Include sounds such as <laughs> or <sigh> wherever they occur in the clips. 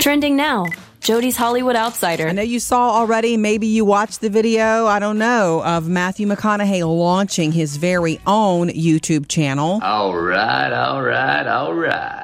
Trending now. Jody's Hollywood Outsider. I know you saw already, maybe you watched the video, I don't know, of Matthew McConaughey launching his very own YouTube channel. All right, all right, all right.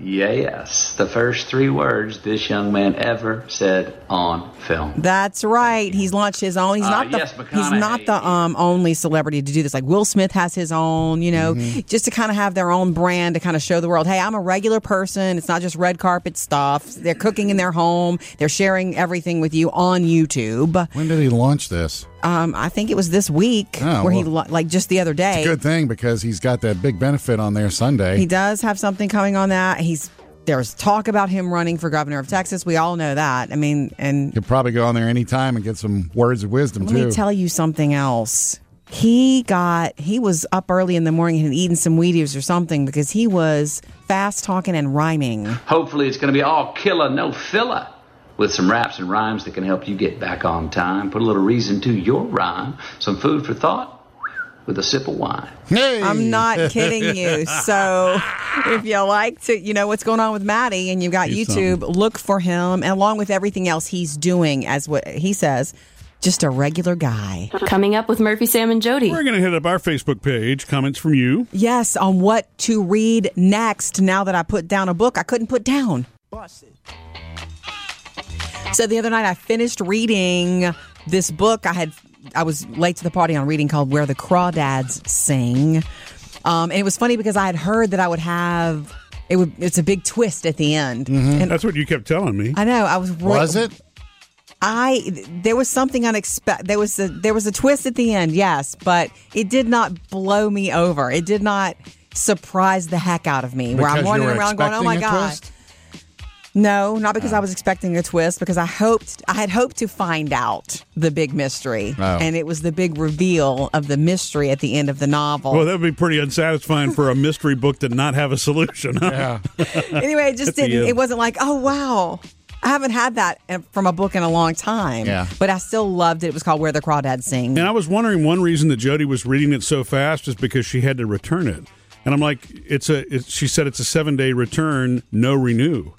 Yes, the first three words this young man ever said on film. That's right. He's launched his own. He's Uh, not the yes, he's not the um only celebrity to do this. Like Will Smith has his own, you know, just to kind of have their own brand to kind of show the world, hey, I'm a regular person. It's not just red carpet stuff. They're cooking in their home. They're sharing everything with you on YouTube. When did he launch this? Um, I think it was this week Oh, where he well, lo- like just the other day. Good thing because he's got that big benefit on there Sunday. He does have something coming on that. He's there's talk about him running for governor of Texas. We all know that. I mean, and He'll probably go on there anytime and get some words of wisdom too. let too. me tell you something else. He got he was up early in the morning and had eaten some Wheaties or something because he was fast talking and rhyming. Hopefully, it's going to be all killer, no filler. With some raps and rhymes that can help you get back on time. Put a little reason to your rhyme. Some food for thought with a sip of wine. hey, I'm not <laughs> kidding you. So if you like to, you know what's going on with Maddie, and you've got He's YouTube, look for him, and along with everything else he's doing, as what he says, just a regular guy. Coming up with Murphy, Sam, and Jody. We're going to hit up our Facebook page. Comments from you. Yes, on what to read next. Now that I put down a book I couldn't put down. So the other night I finished reading this book. I had I was late to the party on reading called Where the Crawdads Sing. Um, and it was funny because I had heard that I would have it would it's a big twist at the end. And That's what you kept telling me. I know I was Was it? I there was something unexpected. There was a there was a twist at the end, yes, but it did not blow me over. It did not surprise the heck out of me. where I'm Because you wandering were around going, "Oh my expecting god!" twist? No, not because I was expecting a twist. Because I hoped I had hoped to find out the big mystery, Oh. and it was the big reveal of the mystery at the end of the novel. Well, that would be pretty unsatisfying for a mystery book to not have a solution. Huh? Yeah. <laughs> anyway, it just At the didn't. end. It wasn't like, oh wow, I haven't had that uh, from a book in a long time. Yeah. but I still loved it. It was called Where the Crawdads Sing. And I was wondering one reason that Jody was reading it so fast is because she had to return it. And I'm like, it's a. It's, she said it's a seven day return, no renew.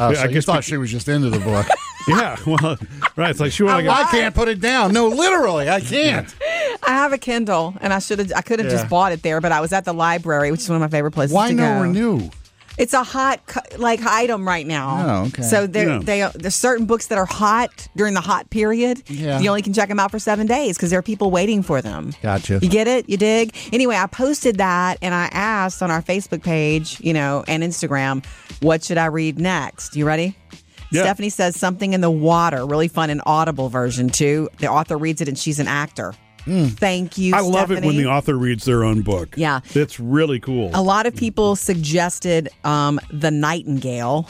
Oh, Yeah, so I you guess thought we- she was just into the book. <laughs> Yeah, well, right. It's like she wanted to I can't put it down. No, literally, I can't. I have a Kindle, and I should have. I could have Yeah. just bought it there, but I was at the library, which is one of my favorite places. Why to no go. renew? It's a hot like item right now. Oh, okay. So there, Yeah. they there's certain books that are hot during the hot period. Yeah. You only can check them out for seven days because there are people waiting for them. Gotcha. You get it? You dig? Anyway, I posted that and I asked on our Facebook page, you know, and Instagram, what should I read next? You ready? Yeah. Stephanie says something in the water, really fun and audible version too. The author reads it and she's an actor. Thank you. I love it when the author reads their own book. Yeah. It's really cool. A lot of people suggested um, The Nightingale.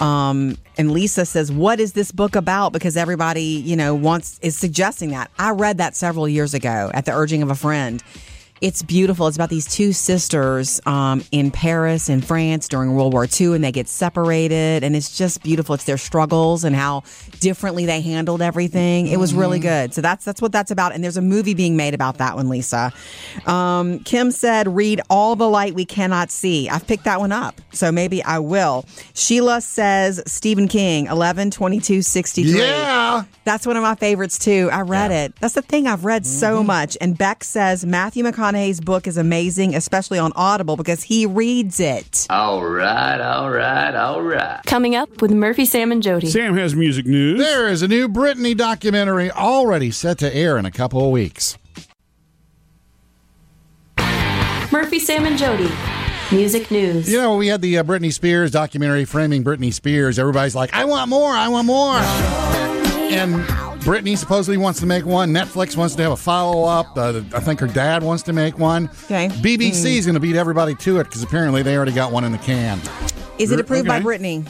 Um, and Lisa says, What is this book about? Because everybody, you know, wants is suggesting that. I read that several years ago at the urging of a friend. It's beautiful. It's about these two sisters um, in Paris in France during World War II, and they get separated, and it's just beautiful. It's their struggles and how differently they handled everything. It was really good. So that's that's what that's about. And there's a movie being made about that one, Lisa. Um, Kim said, "Read all the light we cannot see." I've picked that one up, so maybe I will. Sheila says, Stephen King, eleven twenty two sixty three. Yeah. That's one of my favorites too. I read it. That's the thing. I've read Mm-hmm. so much. And Beck says Matthew McConaughey's book is amazing, especially on Audible because he reads it. All right, all right, all right. Coming up with Murphy, Sam, and Jody. Sam has music news. There is a new Britney documentary already set to air in a couple of weeks. Murphy, Sam, and Jody. Music news. You know, we had the uh, Britney Spears documentary framing Britney Spears. Everybody's like, I want more, I want more. And Britney supposedly wants to make one. Netflix wants to have a follow up. Uh, I think her dad wants to make one. Okay. BBC is going to beat everybody to it because apparently they already got one in the can. Is it approved by Okay.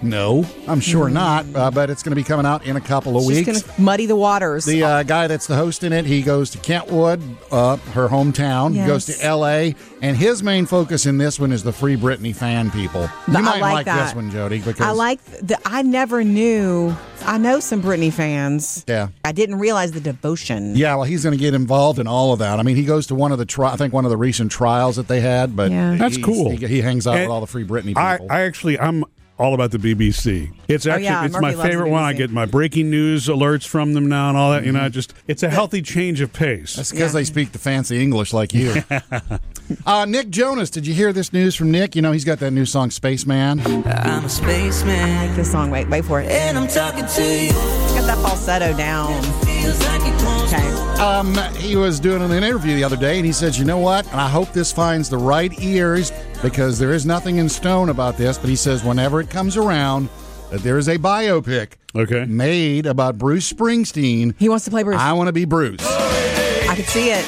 Britney? No, I'm sure not, uh, but it's going to be coming out in a couple of She's weeks. going to muddy the waters. The uh, guy that's the host in it, he goes to Kentwood, uh, her hometown. He goes to L.A., and his main focus in this one is the Free Britney fan people. You But I might like like, that. this one, Jody, because I like the. I never knew. I know some Britney fans. Yeah. I didn't realize the devotion. Yeah, well, he's going to get involved in all of that. I mean, he goes to one of the tri- I think one of the recent trials that they had, but Yeah. That's cool. He, he hangs out And with all the Free Britney I, people. I actually, I'm all about the BBC. It's actually Oh, yeah, it's Murphy my favorite one. I get my breaking news alerts from them now and all that. You know, just it's a healthy change of pace. That's because Yeah. they speak the fancy English like you. <laughs> uh, Nick Jonas, did you hear this news from Nick? You know, he's got that new song, Spaceman. I'm a spaceman, This song, wait, wait for it. and I'm talking to you. Got that falsetto down. Feels like it won't Okay. Um, he was doing an interview the other day, and he said, "You know what? And I hope this finds the right ears because there is nothing in stone about this." But he says, whenever it comes around, that there is a biopic Okay. made about Bruce Springsteen. He wants to play Bruce. I want to be Bruce I can see it.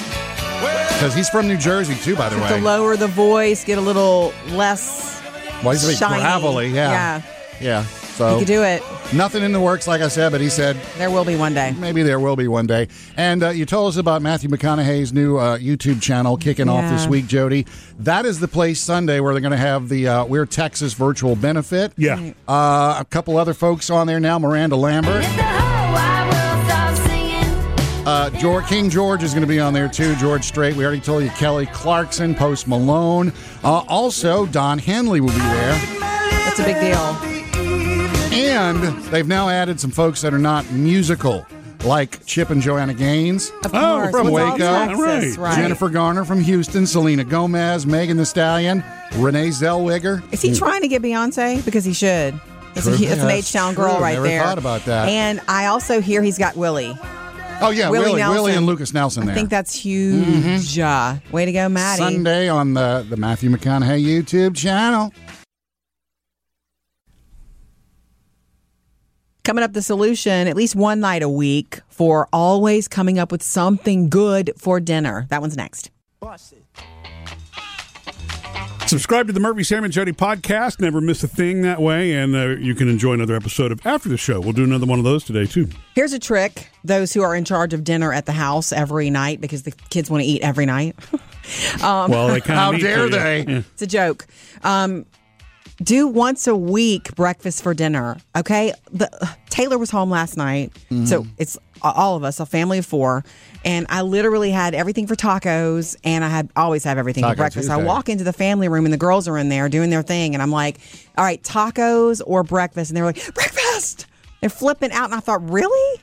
because he's from New Jersey too, by the way. To lower the voice, get a little less. Well, he's a bit shiny. gravelly, yeah, Yeah. Yeah. He So could do it. nothing in the works, like I said. But he said There will be one day. maybe there will be one day. And uh, you told us about Matthew McConaughey's new uh, YouTube channel kicking off this week, Jody. That is the place Sunday where they're going to have the uh, We're Texas virtual benefit. Yeah. Uh, a couple other folks on there now. Miranda Lambert. Uh, George, King George is going to be on there too. George Strait. We already told you. Kelly Clarkson, Post Malone. Uh, also, Don Henley will be there. That's a big deal. And they've now added some folks that are not musical, like Chip and Joanna Gaines. Of Oh, course. from Waco. Texas, Right. right. Jennifer Garner from Houston, Selena Gomez, Megan Thee Stallion, Renee Zellweger. Is he trying to get Beyonce? Because he should. It's, a, it's an H Town true. girl right Never there. thought about that. And I also hear he's got Willie. Oh yeah, Willie Willie, Nelson. Willie and Lukas Nelson I think that's huge. Uh, Way to go, Maddie. Sunday on the the Matthew McConaughey YouTube channel. Coming up, the solution at least one night a week for always coming up with something good for dinner. That one's next. Subscribe to the Murphy Sam and Jody podcast. Never miss a thing that way, and uh, you can enjoy another episode of After the Show. We'll do another one of those today too. Here's a trick those who are in charge of dinner at the house every night because the kids want to eat every night. <laughs> well, they <laughs> kind of How dare they? It's a joke. Um, do once a week breakfast for dinner. Okay. The, Taylor was home last night, so it's all of us, a family of four, and I literally had everything for tacos, and I had always have everything Taco for breakfast. I walk into the family room, and the girls are in there doing their thing, and I'm like, "All right, tacos or breakfast?" And they're like, "Breakfast." They're flipping out, and I thought, "Really?"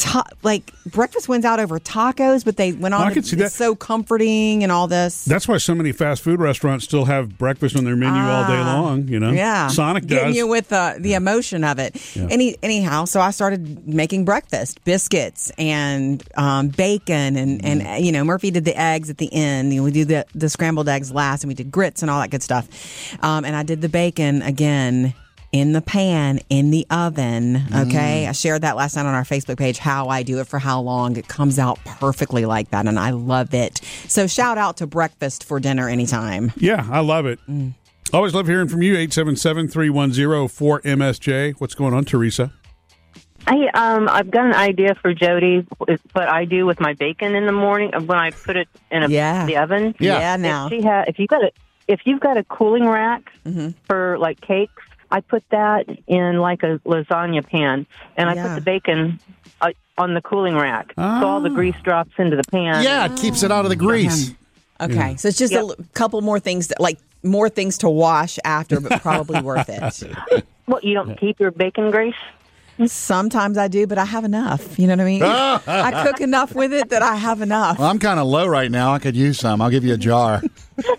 Ta- like breakfast wins out over tacos, but they went on. I to- see it's that. so comforting and all this. That's why so many fast food restaurants still have breakfast on their menu all day long. You know, Ah, Yeah, Sonic getting you with the the emotion of it. Any anyhow, so I started making breakfast, biscuits and um, bacon, and and Mm-hmm. uh, you know Murphy did the eggs at the end. You know, we do the the scrambled eggs last, and we did grits and all that good stuff. Um, and I did the bacon again. In the pan, in the oven. Okay. Mm. I shared that last night on our Facebook page, how I do it for how long. It comes out perfectly like that, and I love it. So, shout out to breakfast for dinner anytime. yeah, I love it. Mm. Always love hearing from you. 877-310-4MSJ. What's going on, Teresa? I um I've got an idea for Jody. It's what I do with my bacon in the morning uh, when I put it in a, Yeah. the oven. Yeah. Yeah, now. If she ha- if you got a if you've got a cooling rack Mm-hmm. for like cakes, I put that in like a lasagna pan, and I Yeah. put the bacon uh, on the cooling rack, so all the grease drops into the pan. Yeah, it keeps it out of the grease. Okay, so it's just a Yep. l- couple more things, that, like more things to wash after, but probably worth it. <laughs> Well, you don't keep your bacon grease. Sometimes I do, but I have enough. You know what I mean? <laughs> I cook enough with it that I have enough. Well, I'm kind of low right now. I could use some. I'll give you a jar.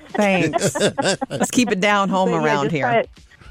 Thanks. <laughs> Let's keep it down home But yeah, around just here.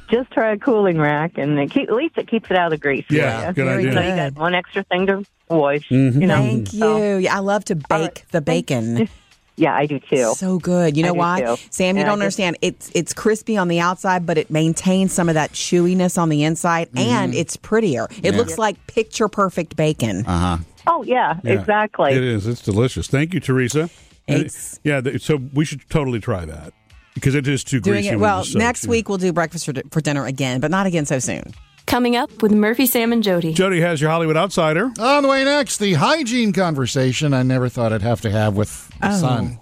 Try it, just try a cooling rack, and it keep, at least it keeps it out of the grease. for Yeah, good Very idea. So you got one extra thing to wash. Mm-hmm. You know. Thank So, you. Yeah, I love to bake right. the bacon. <laughs> yeah, I do too. So good. You know why? too. Sam, you And don't just- understand. It's it's crispy on the outside, but it maintains some of that chewiness on the inside and it's prettier. It looks like picture perfect bacon. Uh huh. Oh yeah, Yeah, exactly. It is. It's delicious. Thank you, Teresa. It's- yeah, so we should totally try that because it is too Doing greasy. it well. the Next yeah. week we'll do breakfast for, for dinner again, but not again so soon. Coming up with Murphy, Sam, and Jody. Jody has your Hollywood Outsider. On the way next, the hygiene conversation I never thought I'd have to have with the Oh. son.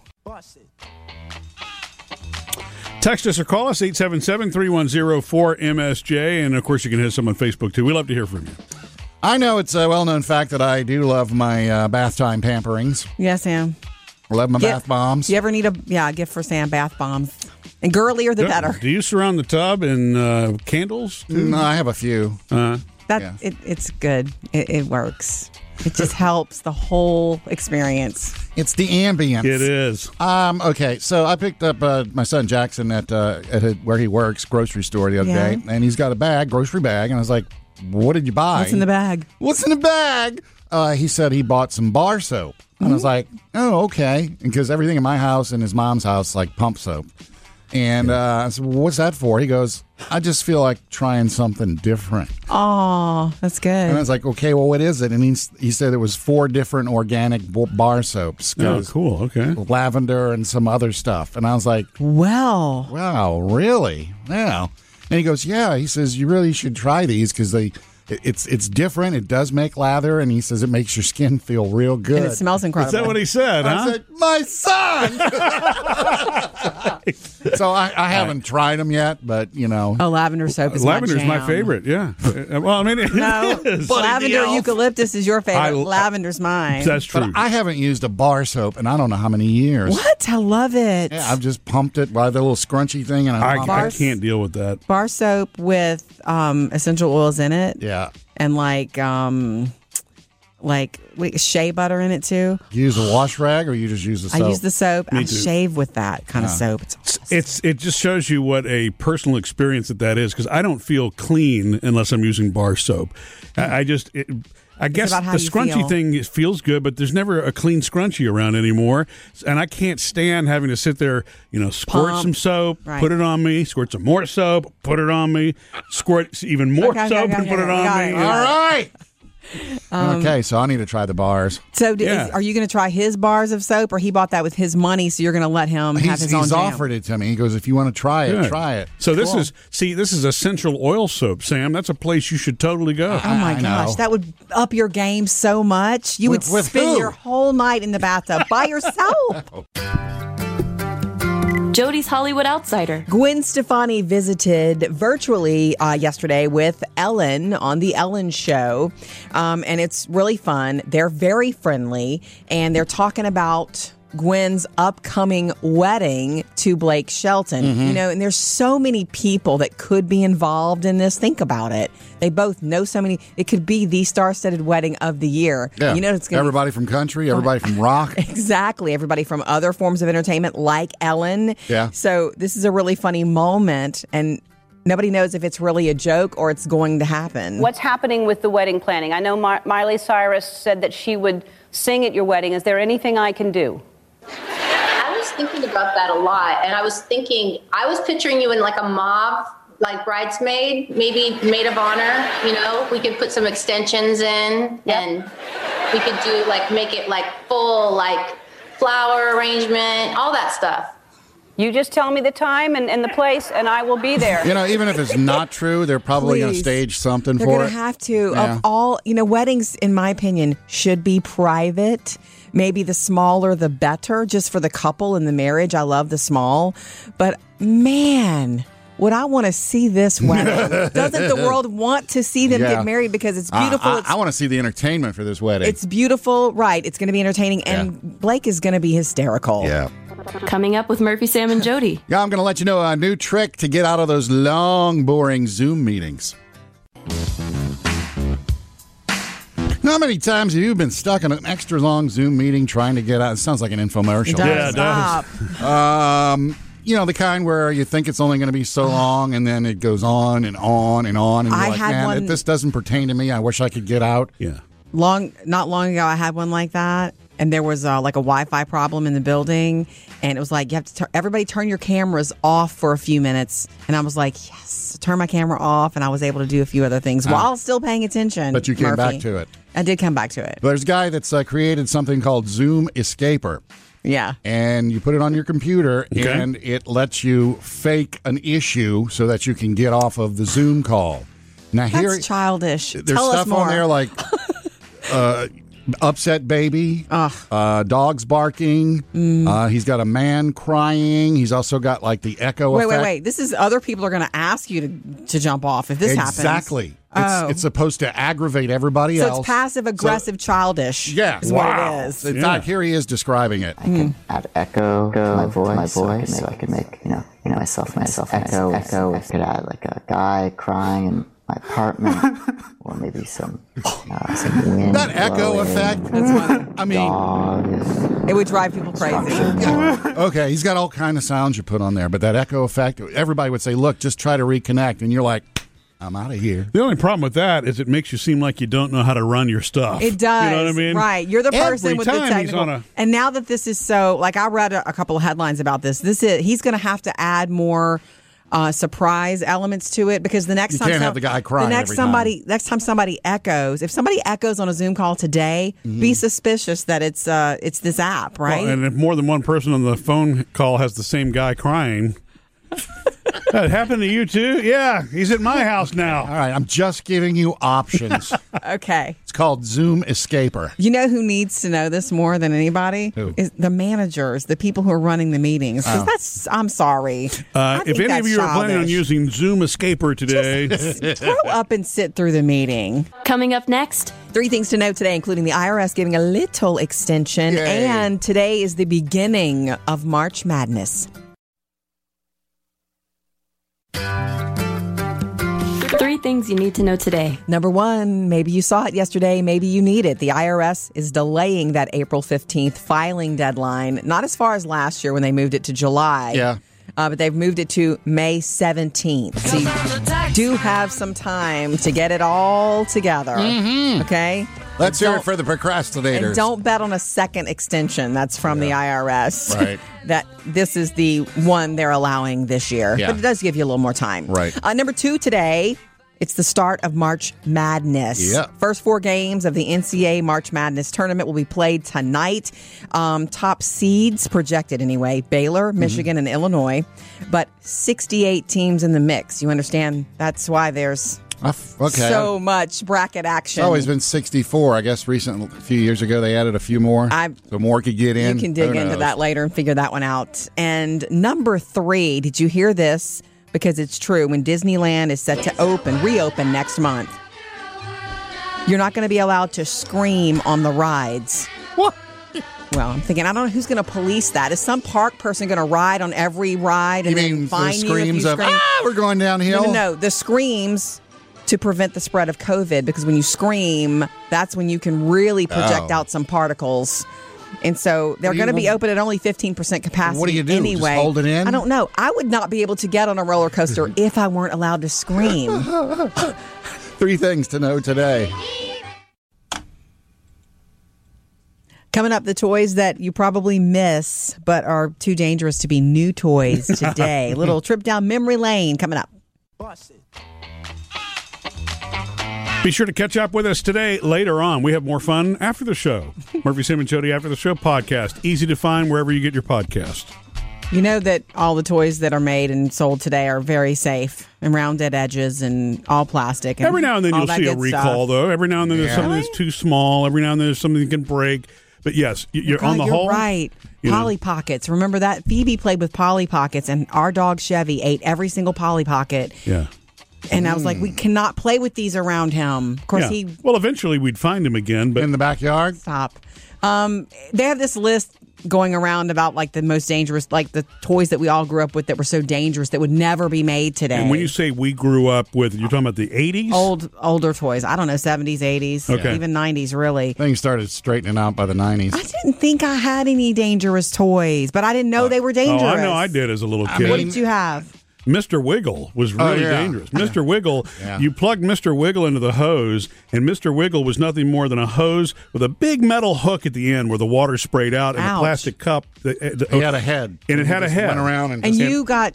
Text us or call us 877-310-4MSJ. And of course, you can hit us on Facebook too. We love to hear from you. I know it's a well known fact that I do love my uh, bath time pamperings. Yes, Sam. I love my Get- bath bombs. You ever need a yeah a gift for Sam? Bath bombs. And girlier the better. Do you surround the tub in uh, candles? too? No, I have a few. Uh, That Yeah. it, it's good. It, it works. It just <laughs> helps the whole experience. It's the ambience. it is. Um. Okay. So I picked up uh, my son Jackson at uh, at a, where he works grocery store the other Yeah. day, and he's got a bag, grocery bag, and I was like, "What did you buy? What's in the bag? What's in the bag?" Uh, he said he bought some bar soap, and I was like, "Oh, okay," because everything in my house and his mom's house like pump soap. And uh, I said, well, "What's that for?" He goes, "I just feel like trying something different." Oh, that's good. And I good. was like, "Okay, well, what is it?" And he he said it was four different organic b- bar soaps. Oh, cool. Okay. lavender and some other stuff. And I was like, Well, wow, really? Yeah. And he goes, yeah. He says, you really should try these because they. It- It's it's different. It does make lather, and he says it makes your skin feel real good. and it smells incredible. Is that what he said? I huh? said, my son. <laughs> so I, I haven't tried them yet, but you know, oh, lavender soap is Lavender's my, my, jam. favorite. Yeah. Uh, well, I mean, it No, is. lavender eucalyptus is your favorite. I- Lavender's mine. That's true. but I haven't used a bar soap in I don't know how many years. what? I love it. Yeah, I've just pumped it by the little scrunchy thing, and I, I, pump I it. can't deal with that. Bar soap with um, essential oils in it, Yeah, and like um, like wait, shea butter in it too. you use a wash rag, or you just use the soap. I use the soap. Me I too. shave with that kind of soap. It's awesome. It's it just shows you what a personal experience that that is because I don't feel clean unless I'm using bar soap. I, I just it, I guess the scrunchy feel. thing feels good, but there's never a clean scrunchy around anymore, and I can't stand having to sit there, you know, squirt Pump. some soap, Right. put it on me, squirt some more soap, put it on me, squirt even more Okay, okay, soap okay, and put okay, it on got me. it. All right. Um, okay, so I need to try the bars. So, d- Yeah. is, are you going to try his bars of soap, or he bought that with his money? So you're going to let him have He's, his own he's jam? offered it to me. He goes, if you want to try it, Good. try it. So this Cool. is see, this is essential oil soap, Sam. That's a place you should totally go. Oh my I gosh, know. that would up your game so much. You With- would with spend who? your whole night in the bathtub by yourself. <laughs> Jody's Hollywood Outsider. Gwen Stefani visited virtually uh, yesterday with Ellen on the Ellen Show, um, and it's really fun. They're very friendly, and they're talking about. Gwen's upcoming wedding to Blake Shelton. You mm-hmm. know, and there's so many people that could be involved in this. Think about it. They both know so many. It could be the star-studded wedding of the year. Yeah. You know, it's going to everybody from country, everybody from rock. <laughs> Exactly. Everybody from other forms of entertainment, like Ellen. Yeah. So this is a really funny moment, and nobody knows if it's really a joke or it's going to happen. What's happening with the wedding planning? I know Mar- Miley Cyrus said that she would sing at your wedding. Is there anything I can do? I was thinking about that a lot, and I was thinking, I was picturing you in like a mauve, like bridesmaid, maybe maid of honor. You know, we could put some extensions in, Yep. and we could do like make it like full, like flower arrangement, all that stuff. You just tell me the time and, and the place, and I will be there. You know, even if it's not true, they're probably going to stage something They're for going it. to have to. Yeah. Of all, you know, weddings, in my opinion, should be private. Maybe the smaller the better, just for the couple and the marriage. I love the small. But man, would I want to see this <laughs> wedding? Doesn't the world want to see them Yeah. get married because it's beautiful? I, it's I, want to see the entertainment for this wedding. It's beautiful, right? It's going to be entertaining, and Blake is going to be hysterical. yeah. Coming up with Murphy, Sam, and Jody. <laughs> Yeah, I'm going to let you know a new trick to get out of those long, boring Zoom meetings. How many times have you been stuck in an extra long Zoom meeting trying to get out? It sounds like an It infomercial. does. Yeah, it does. Um, you know, the kind where you think it's only going to be so long and then it goes on and on and on. And you're I like, had man, one- this doesn't pertain to me. I wish I could get out. Yeah. long not long ago i had one like that and there was uh, like a wi-fi problem in the building and it was like you have to tur- everybody turn your cameras off for a few minutes and i was like yes turn my camera off and i was able to do a few other things while still paying attention But you came Murphy. back to it. i did come back to it There's a guy that's uh, created something called Zoom Escaper. yeah and you put it on your computer Okay. and it lets you fake an issue so that you can get off of the Zoom call. Now that's here childish there's Tell stuff us more on there like <laughs> uh upset baby, uh, dogs barking. Uh, he's got a man crying. He's also got like the echo Wait, effect. wait, wait. This is other people are going to ask you to to jump off if this happens. exactly. Oh. It's, it's supposed to aggravate everybody So else. it's passive aggressive, childish. Yeah. is what it is. In fact, here he is describing it. I can mm. add echo to my voice, my voice, so I can make, you know, you know myself myself echo echo. I could add like a guy crying in my apartment, <laughs> or maybe some uh, some wind. That echo blowing, effect. I mean, dogs. It would drive people crazy. okay, he's got all kind of sounds you put on there, but that echo effect, everybody would say, "Look, just try to reconnect," and you're like, "I'm out of here." The only problem with that is it makes you seem like you don't know how to run your stuff. It does. You know what I mean? Right. You're the person Every with the time he's technical. on a- And now that this is so, like, I read a, a couple of headlines about this. This is he's going to have to add more. Uh, surprise elements to it because the next You time can't have the guy crying The next somebody, next time somebody echoes, if somebody echoes on a Zoom call today, be suspicious that it's uh it's this app, right? Well, and if more than one person on the phone call has the same guy crying, <laughs> that happened to you too. Yeah, he's at my house now. All right, I'm just giving you options. <laughs> okay. it's called Zoom Escaper. You know who needs to know this more than anybody? Who? Is the managers, the people who are running the meetings. 'Cause that's, I'm sorry. Uh, if any of that's you are planning on using Zoom Escaper today, <laughs> grow up and sit through the meeting. Coming up next, Three things to note today, including the IRS giving a little extension, Yay. and today is the beginning of March Madness. Three things you need to know today. Number one, maybe you saw it yesterday, maybe you need it. The IRS is delaying that April 15th filing deadline, not as far as last year when they moved it to July. Yeah. Uh, but they've moved it to May 17th. So you do have some time to get it all together. Okay? Let's hear it for the procrastinators. And don't bet on a second extension. That's from the IRS. Right. <laughs> that this is the one they're allowing this year. Yeah. But it does give you a little more time. Right. Uh, number two today, it's the start of March Madness. Yeah. First four games of the NCAA March Madness tournament will be played tonight. Um, top seeds projected anyway Baylor, Mm-hmm. Michigan, and Illinois. But 68 teams in the mix. You understand? That's why there's f- okay. so much bracket action. it's always been 64. I guess recent a few years ago they added a few more. I- so more could get in. You can dig into that later and figure that one out. And number three, did you hear this? Because it's true. When Disneyland is set to open, reopen next month, you're not going to be allowed to scream on the rides. What? Well, I'm thinking, I don't know who's going to police that. Is some park person going to ride on every ride and You then mean the fine you if screams you of scream? ah, we're going downhill? No, no, no. The screams to prevent the spread of COVID because when you scream, that's when you can really project Oh. out some particles. And so they're going to be open at only 15% capacity What do you do? Just anyway. hold it in? I don't know. I would not be able to get on a roller coaster <laughs> if I weren't allowed to scream. <laughs> Three things to know today. Coming up, the toys that you probably miss but are too dangerous to be new toys <laughs> today. Little trip down memory lane coming up. Be sure to catch up with us today later on. We have more fun after the show. <laughs> Murphy, Sam, and Jody After the Show podcast. Easy to find wherever you get your podcast. You know that all the toys that are made and sold today are very safe and rounded edges and all plastic. And Every now and then all you'll that see a good recall, stuff. though. Every now and then there's Yeah. something that's too small. Every now and then there's something that can break. But yes, y- you're on the you're whole. right. you know. Polly Pockets. Remember that? Phoebe played with Polly Pockets, and our dog Chevy ate every single Polly Pocket. Yeah. And I was like, we cannot play with these around him. Of course, yeah. he well, eventually we'd find him again, but In the backyard? stop. Um, they have this list going around about like the most dangerous, like the toys that we all grew up with that were so dangerous that would never be made today. and when you say we grew up with, you're talking about the 80s? old older toys, I don't know, seventies, eighties, Okay. even nineties, really. Things started straightening out by the 90s. I didn't think I had any dangerous toys, but I didn't know they were dangerous. Oh, I know I did as a little kid. What did you have? Mr. Wiggle was really yeah. dangerous. Mr. Wiggle, Yeah. you plugged Mr. Wiggle into the hose, and Mr. Wiggle was nothing more than a hose with a big metal hook at the end where the water sprayed out and a plastic cup. The, uh, the- He had a head. And it had a head. Went around and, And you got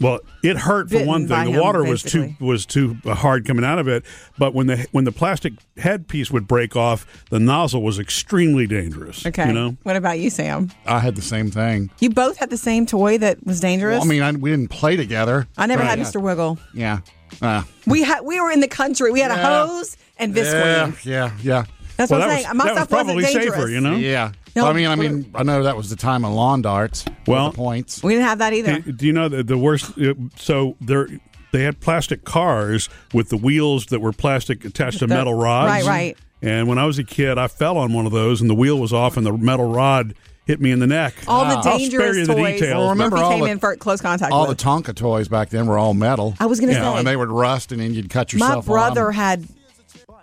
Well, it hurt for one thing. The him, water was too was too hard coming out of it. But when the when the plastic headpiece would break off, the nozzle was extremely dangerous. okay. you know. What about you, Sam? I had the same thing. You both had the same toy that was dangerous. Well, I mean, I, we didn't play together. I never had Right. Mr. Wiggle. Yeah. Uh, We had we were in the country. We had Yeah. a hose and yeah, Visqueen. yeah, yeah. That's well, what I'm that saying. was, My that was stuff wasn't probably dangerous. safer, you know. Yeah. No, I mean, I mean, I know that was the time of lawn darts. with Well- the points. We didn't have that either. Do do you know that the worst? uh, So there, they had plastic cars with the wheels that were plastic attached to The- metal rods. right, right. And when I was a kid, I fell on one of those, and the wheel was off, and the metal rod hit me in the neck. all the I'll spare dangerous you the toys. details. Well, remember Murphy all came the- in for close contact All the. Tonka toys back then were all metal. I was gonna you know, say. and they would rust, and then you'd cut yourself. My brother on. had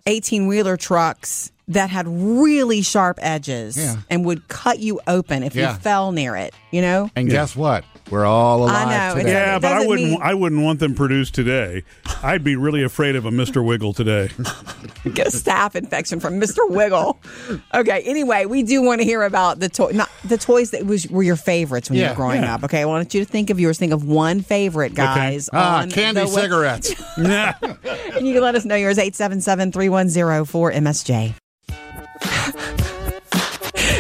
18 wheeler trucks that had really sharp edges Yeah. and would cut you open if Yeah. you fell near it, you know? And guess what? We're all alive I know, today. yeah, It but I wouldn't. mean- I wouldn't want them produced today. I'd be really afraid of a Mister Wiggle today. <laughs> Get a staph infection from Mr. Wiggle. Okay, anyway, we do want to hear about the toy, not the toys that was were your favorites when you were growing yeah. up. Okay, I want you to think of yours. Think of one favorite, guys. Ah, on candy cigarettes. <laughs> Nah. And <laughs> you can let us know yours 877-310-4MSJ.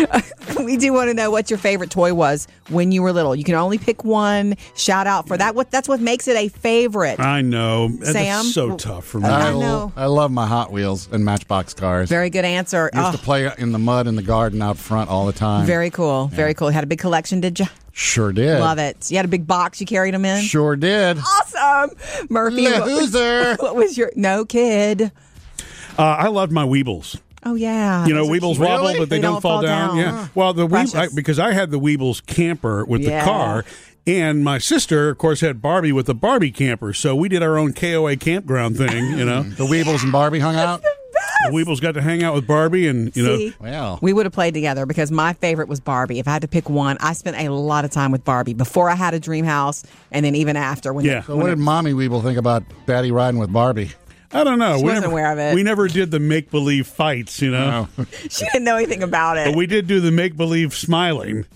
<laughs> we do want to know what your favorite toy was when you were little. You can only pick one. Shout out for that. What that's what makes it a favorite. I know. Sam? That's so tough for me. I I, know. I love my Hot Wheels and Matchbox cars. Very good answer. I Used Oh, to play in the mud in the garden out front all the time. very cool. Very cool. Had a big collection, did you? sure did. Love it. You had a big box you carried them in. Sure did. Awesome, Murphy. what was- <laughs> What was your no kid? Uh, I loved my Weebles. Oh yeah, You know, Those Weebles cute. wobble, but they, don't, fall, down. Yeah. Well, the Weeb- Precious. I, because I had the Weebles camper with Yeah. the car, and my sister, of course, had Barbie with the Barbie camper. So we did our own KOA campground thing. You know, <laughs> The Weebles and Barbie hung out. the Weebles got to hang out with Barbie, and you know, See? Well, We would have played together because my favorite was Barbie. If I had to pick one, I spent a lot of time with Barbie before I had a dream house, and then even after. When Yeah. so what did Mommy Weeble think about Daddy riding with Barbie? I don't know. She we wasn't never, aware of it. We never did the make believe fights. You know. <laughs> <laughs> she didn't know anything about it. But we did do the make believe smiling. <laughs>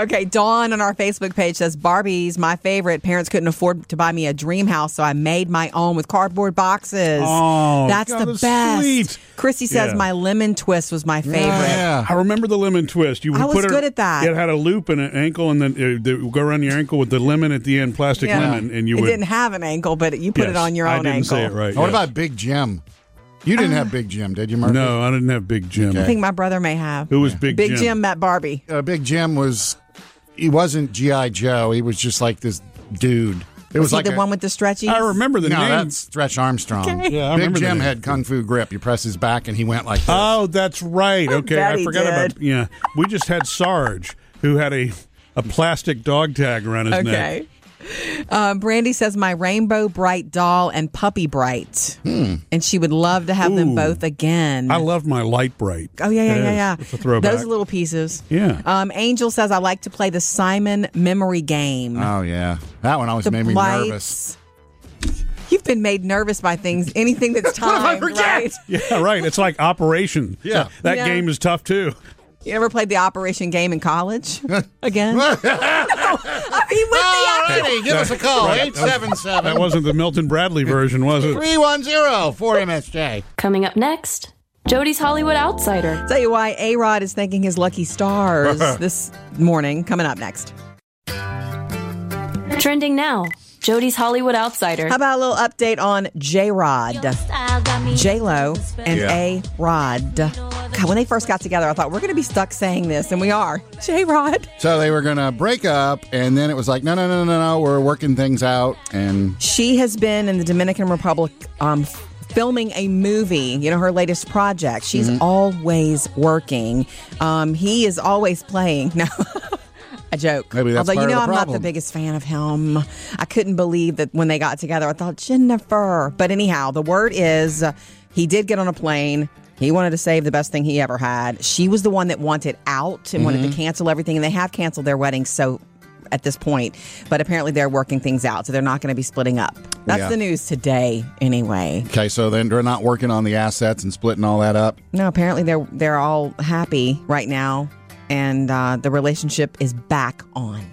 Okay, Dawn on our Facebook page says Barbie's my favorite. Parents couldn't afford to buy me a dream house, so I made my own with cardboard boxes. Oh, that's God, the best. sweet. Chrissy says Yeah. my lemon twist was my favorite. Yeah. I remember the lemon twist. You would I was put it, good at that. It had a loop and an ankle, and then it, it would go around your ankle with the lemon at the end, plastic Yeah. lemon, and you it would. didn't have an ankle, but you put it on your own I own didn't ankle. say it right. What yes. about Big Jim? You didn't have Big Jim, did you, Murphy? No, I didn't have Big Jim. I think my brother may have. Who was Big, Big Jim? Big Jim met Barbie. Uh, Big Jim was. He wasn't GI Joe. He was just like this dude. It was, Was, he like the a- one with the stretchies? I remember the no, name. that's Stretch Armstrong. Okay. Yeah, I Big remember the Jim had kung fu grip. You press his back, and he went like this. Oh, that's right. Okay, bet I he forgot about. did. Yeah, we just had Sarge, who had a a plastic dog tag around his neck. Um, Brandy says my Rainbow Brite doll and puppy bright, and she would love to have them both again. I love my Lite-Brite. Oh yeah, yeah, yeah, yeah. It's a throwback. Those little pieces. Yeah. Um, Angel says I like to play the Simon memory game. Oh yeah, that one always the made me nervous. You've been made nervous by things, anything that's <laughs> timed, right? yeah, right. It's like Operation. Yeah. that Yeah. game is tough too. You ever played the Operation game in college? <laughs> Again? <laughs> no, <laughs> I mean with the actual. Alrighty, give us a call. Right. Eight seven That wasn't the Milton Bradley version, was it? three one zero four MSJ. Coming up next, Jody's Hollywood Outsider. Tell you why A Rod is thanking his lucky stars this morning. Coming up next. Trending now, Jody's Hollywood Outsider. How about a little update on J Rod, J Lo, and Yeah. A Rod? God, when they first got together, I thought we're going to be stuck saying this, and we are. J Rod. So they were gonna break up, and then it was like, no, no, no, no, no. We're working things out, and She has been in the Dominican Republic um, filming a movie, you know, her latest project. She's Mm-hmm. always working. Um, he is always playing. <laughs> No. A joke. Maybe that's Although you know I'm not the biggest fan of him. I couldn't believe that when they got together. I thought Jennifer. But anyhow, the word is uh, he did get on a plane. He wanted to save the best thing he ever had. She was the one that wanted out and wanted Mm-hmm. to cancel everything, and they have canceled their wedding. So at this point, but apparently they're working things out, so they're not going to be splitting up. That's Yeah. the news today, anyway. okay. So then they're not working on the assets and splitting all that up. No, apparently they're they're all happy right now, and uh, the relationship is back on.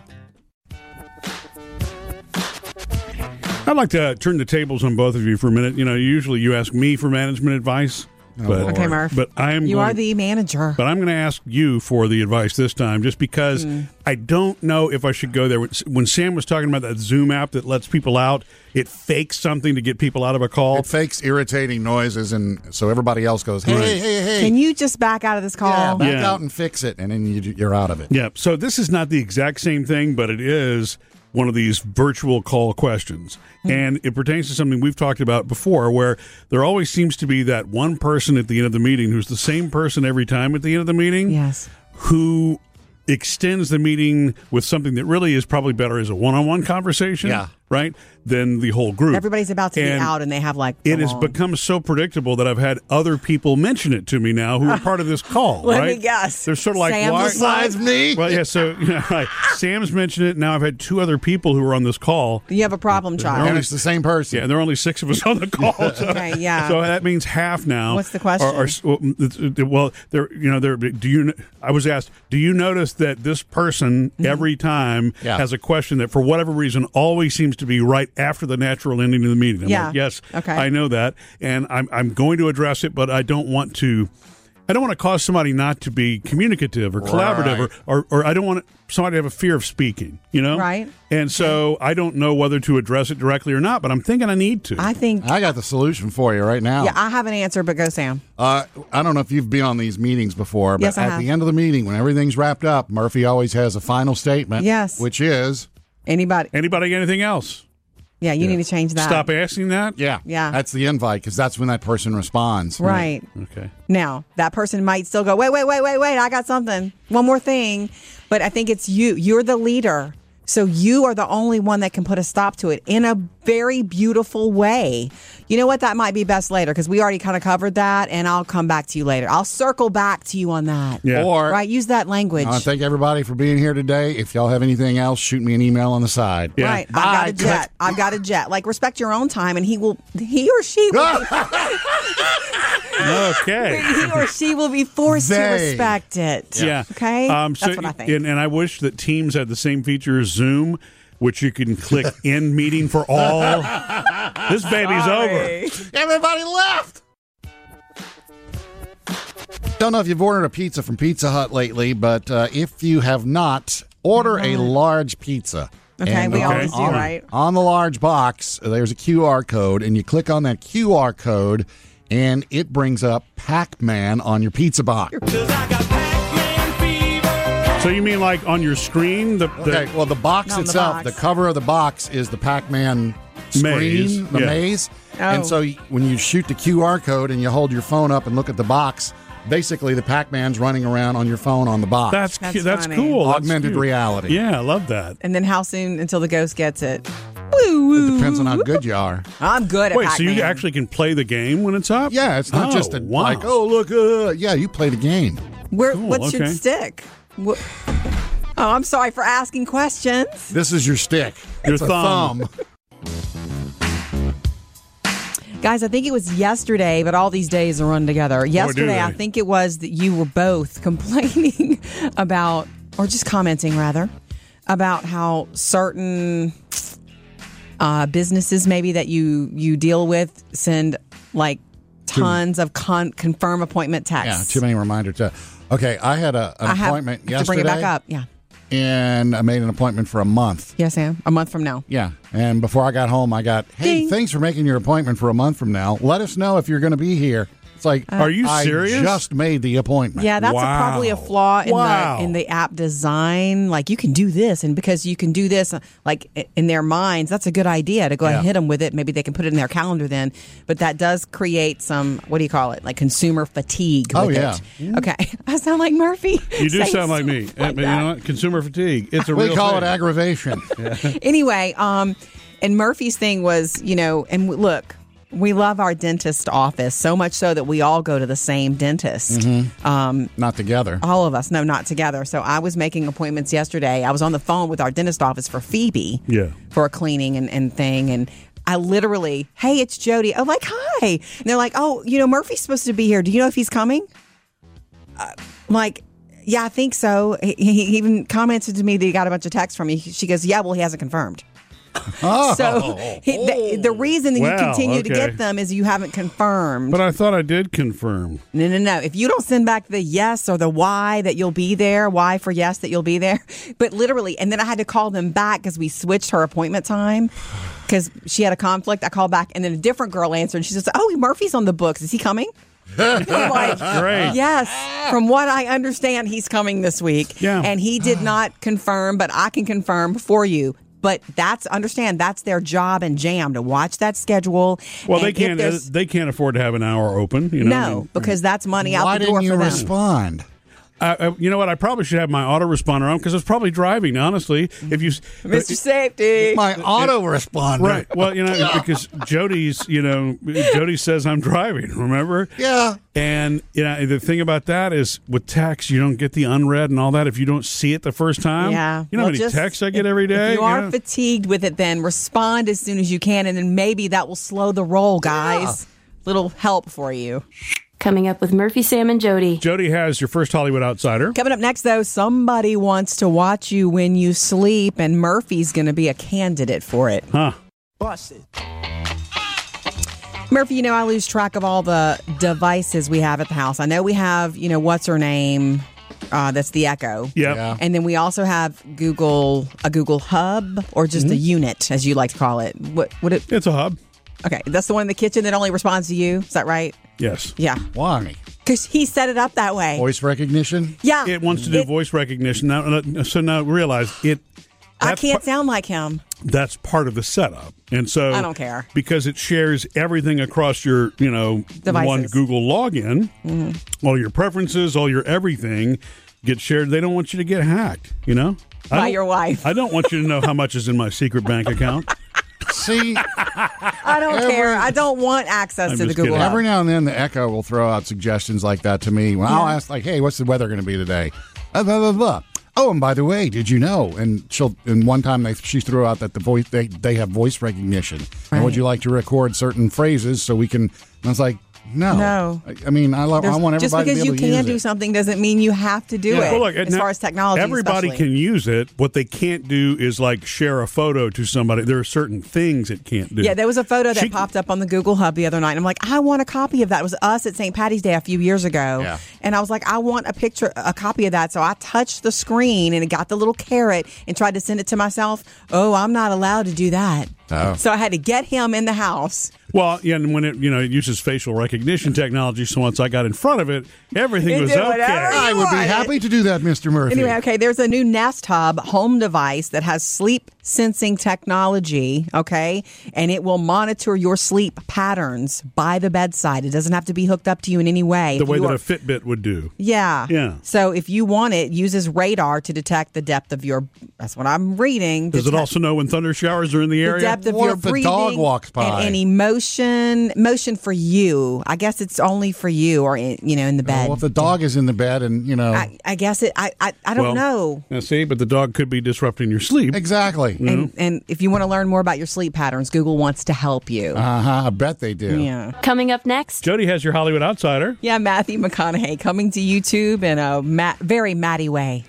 I'd like to turn the tables on both of you for a minute. You know, usually you ask me for management advice. But Okay, Murph. but I am You going, are the manager. But I'm going to ask you for the advice this time, just because Hmm. I don't know if I should go there. When- When Sam was talking about that Zoom app that lets people out, it fakes something to get people out of a call. It fakes irritating noises, and so everybody else goes, "Hey, Right. hey, hey, hey!" Can you just back out of this call? yeah, back Yeah. out and fix it, and then you, you're out of it. Yeah. So this is not the exact same thing, but it is one of these virtual call questions. Hmm. And it pertains to something we've talked about before where there always seems to be that one person at the end of the meeting who's the same person every time at the end of the meeting. Yes. Who extends the meeting with something that really is probably better as a one-on-one conversation. Yeah. Right? Than the whole group. Everybody's about to be out, and they have like. It has long- become so predictable that I've had other people mention it to me now who are part of this call. <laughs> Let right? me guess. They're sort of like, Sam's why? Besides me. Well, yeah. So you know, like, Sam's mentioned it. Now I've had two other people who are on this call. You have a problem, They're child. And it's the same person. Yeah, and there are only six of us on the call. <laughs> So, Okay, yeah. So that means half now. What's the question? Are, are, well, it's- it- well, there, you know, there. Do you? I was asked. Do you notice that this person Mm-hmm. every time Yeah. has a question that, for whatever reason, always seems to be right after the natural ending of the meeting? I'm Yeah. like, yes, Okay. I know that, and I'm I'm going to address it, but I don't want to. I don't want to cause somebody not to be communicative or collaborative, Right. or, or, or I don't want somebody to have a fear of speaking. You know, Right. And so I don't know whether to address it directly or not, but I'm thinking I need to. I think. I got the solution for you right now. Yeah, I have an answer, but go, Sam. Uh, I don't know if you've been on these meetings before, but Yes, I at have. the end of the meeting, when everything's wrapped up, Murphy always has a final statement. Yes. Which is, Anybody? Anybody anything else? Yeah, you need to change that. Stop asking that. yeah, Yeah. that's the invite because that's when that person responds. Right. Okay. Now, that person might still go, wait, wait, wait, wait, wait, I got something. One more thing. But I think it's you. You're the leader. So you are the only one that can put a stop to it in a very beautiful way. You know what? That might be best later because we already kind of covered that, and I'll come back to you later. I'll circle back to you on that. Yeah. Or Right? Use that language. I want to thank everybody for being here today. If y'all have anything else, shoot me an email on the side. Yeah. Right. I've got a jet. I've got a jet. Like respect your own time, and he will. He or she will. Be, <laughs> Okay. <laughs> he or she will be forced to respect it. Yeah. Okay. Um, so, That's what I think. And, and I wish that Teams had the same feature as Zoom, which you can click <laughs> end meeting for all. this baby's over. Everybody left. Don't know if you've ordered a pizza from Pizza Hut lately, but uh, if you have not, order a large pizza. Okay, And we on- always do, on- right? On the large box, there's a QR code, and you click on that QR code, and it brings up Pac Man on your pizza box. So you mean like on your screen? The, the Okay, well, the box On the itself, box. the cover of the box is the Pac Man screen, Maze, the yeah. maze. Oh. And so when you shoot the QR code and you hold your phone up and look at the box, basically the Pac Man's running around on your phone on the box. That's That's cu- that's cool. Augmented cute. reality. Yeah, I love that. and then how soon until the ghost gets it? Woo, woo. Depends on how good you are. I'm good at Wait, so you Pac-Man. actually can play the game when it's up? Yeah, it's not Oh, just a, wow. like, oh, look, uh, yeah, you play the game. Where, Cool, what should okay. stick? What, oh, I'm sorry for asking questions. This is your stick. Your it's a thumb. thumb. Guys, I think it was yesterday, but all these days are run together. Yesterday, I think it was that you were both <laughs> complaining about, or just commenting rather, about how certain uh, businesses maybe that you you deal with send like tons of con- confirm appointment texts. Yeah, too many reminders. To, okay, I had a, an I have appointment to yesterday. bring it back up. Yeah. And I made an appointment for a month. Yes, Sam. A month from now. Yeah. And before I got home, I got, hey, Ding. thanks for making your appointment for a month from now. Let us know if you're going to be here. It's like, Are you serious? I just made the appointment. Yeah, that's a, probably a flaw in Wow. the in the app design. Like you can do this, and because you can do this, uh, like in their minds, that's a good idea to go ahead and hit them with it. Maybe they can put it in their calendar then. But that does create some what do you call it? Like consumer fatigue. Oh, with yeah. It. <laughs> Okay, <laughs> I sound like Murphy. You do sound like me. like you know what? Consumer fatigue. It's a We real call thing. it aggravation. <laughs> anyway, um, and Murphy's thing was, you know, and look, we love our dentist office so much so that we all go to the same dentist. Um, Not together. all of us, no, not together. So I was making appointments yesterday. I was on the phone with our dentist office for Phoebe, Yeah. for a cleaning and, and thing, and. I literally, hey, it's Jody. I'm like, hi. And they're like, oh, you know, Murphy's supposed to be here. Do you know if he's coming? Uh, like, yeah, I think so. He, he even commented to me that he got a bunch of texts from me. She goes, yeah, well, he hasn't confirmed. <laughs> Oh. So he, the, the oh. reason that you Well, continue to get them is you haven't confirmed. But I thought I did confirm. No, no, no. If you don't send back the yes or the why that you'll be there, why for yes that you'll be there, <laughs> but literally, and then I had to call them back because we switched her appointment time because she had a conflict. I called back, and then a different girl answered, and she says, "Oh, Murphy's on the books. Is he coming?" <laughs> Like, Great. Yes, from what I understand, he's coming this week. Yeah. and he did not confirm, but I can confirm for you. But that's understand that's their job and jam to watch that schedule. Well, they can't. They can't afford to have an hour open. You know. I no, mean, because that's money out Why the door Why didn't you respond? Uh, uh, you know what? I probably should have my autoresponder on because I was probably driving. Honestly, if you, <laughs> Mr. Safety. My autoresponder. right? Well, you know, <laughs> because Jody's, you know, Jody says I'm driving. Remember? Yeah. And you know, the thing about that is with text, you don't get the unread and all that if you don't see it the first time. Yeah. You know Well, how many just- texts I get every day. If you are know? fatigued with it, then respond as soon as you can, and then maybe that will slow the roll, guys. Little help for you. Coming up with Murphy, Sam, and Jody. Jody has your first Hollywood outsider. Coming up next, though, somebody wants to watch you when you sleep, and Murphy's going to be a candidate for it. Huh. Busted. Murphy, you know, I lose track of all the devices we have at the house. I know we have, you know, what's her name? Uh, that's the Echo. Yep. Yeah. And then we also have Google, a Google Hub, or just a unit, as you like to call it. What would it? It's a hub. Okay, that's the one in the kitchen that only responds to you. Is that right? Yes. Yeah, Why? because he set it up that way. Voice recognition? Yeah, It wants to do It- voice recognition. Now, uh, so now realize it. I can't par- sound like him. that's part of the setup, and so I don't care. because it shares everything across your, you know, Devices. one Google login. Mm-hmm. All your preferences, all your everything get shared. They don't want you to get hacked. You know, By your wife. I don't want you to know how much is in my secret bank account. <laughs> See, I don't Every- care. I don't want access I'm to the Google. kidding. Every now and then the Echo will throw out suggestions like that to me. When I'll ask, like, "Hey, what's the weather going to be today?" Uh, blah, blah, blah. Oh, and by the way, did you know? And she'll. And one time they she threw out that the voice they they have voice recognition. And would you like to record certain phrases so we can? And I was like, no, No. I, I mean, I love. I There's- want just because to be you able to can use do it. something doesn't mean you have to do it. Well, look, as now, far as technology, everybody especially. can use it. What they can't do is like share a photo to somebody. There are certain things it can't do. Yeah, there was a photo that She- popped up on the Google Hub the other night. And I'm like, I want a copy of that. It was us at St. Patty's Day a few years ago. Yeah. And I was like, I want a picture, a copy of that. So I touched the screen and it got the little caret and tried to send it to myself. Oh, I'm not allowed to do that. Oh. So I had to get him in the house. Well, yeah, and when it you know it uses facial recognition technology, so once I got in front of it, everything It was okay. whatever I would be happy to do that, Mister Murphy. Anyway, okay, there's a new Nest Hub home device that has sleep sensing technology, okay? And it will monitor your sleep patterns by the bedside. It doesn't have to be hooked up to you in any way. The If way that are- a Fitbit would do. Yeah. Yeah. So if you want it, it uses radar to detect the depth of your. That's what I'm reading. Does it also know when thunder showers are in the area? the depth of What your if the breathing dog walks by? and any motion motion for you? I guess it's only for you, or in, you know, in the oh, bed. Well, if the dog is in the bed and you know I, I guess it. I I, I don't Well, know. Now, see, but the dog could be disrupting your sleep. exactly. And and if you want to learn more about your sleep patterns, Google wants to help you. Uh huh. I bet they do. yeah. Coming up next, Jody has your Hollywood outsider. Yeah, Matthew McConaughey coming to YouTube in a ma- very Matty way.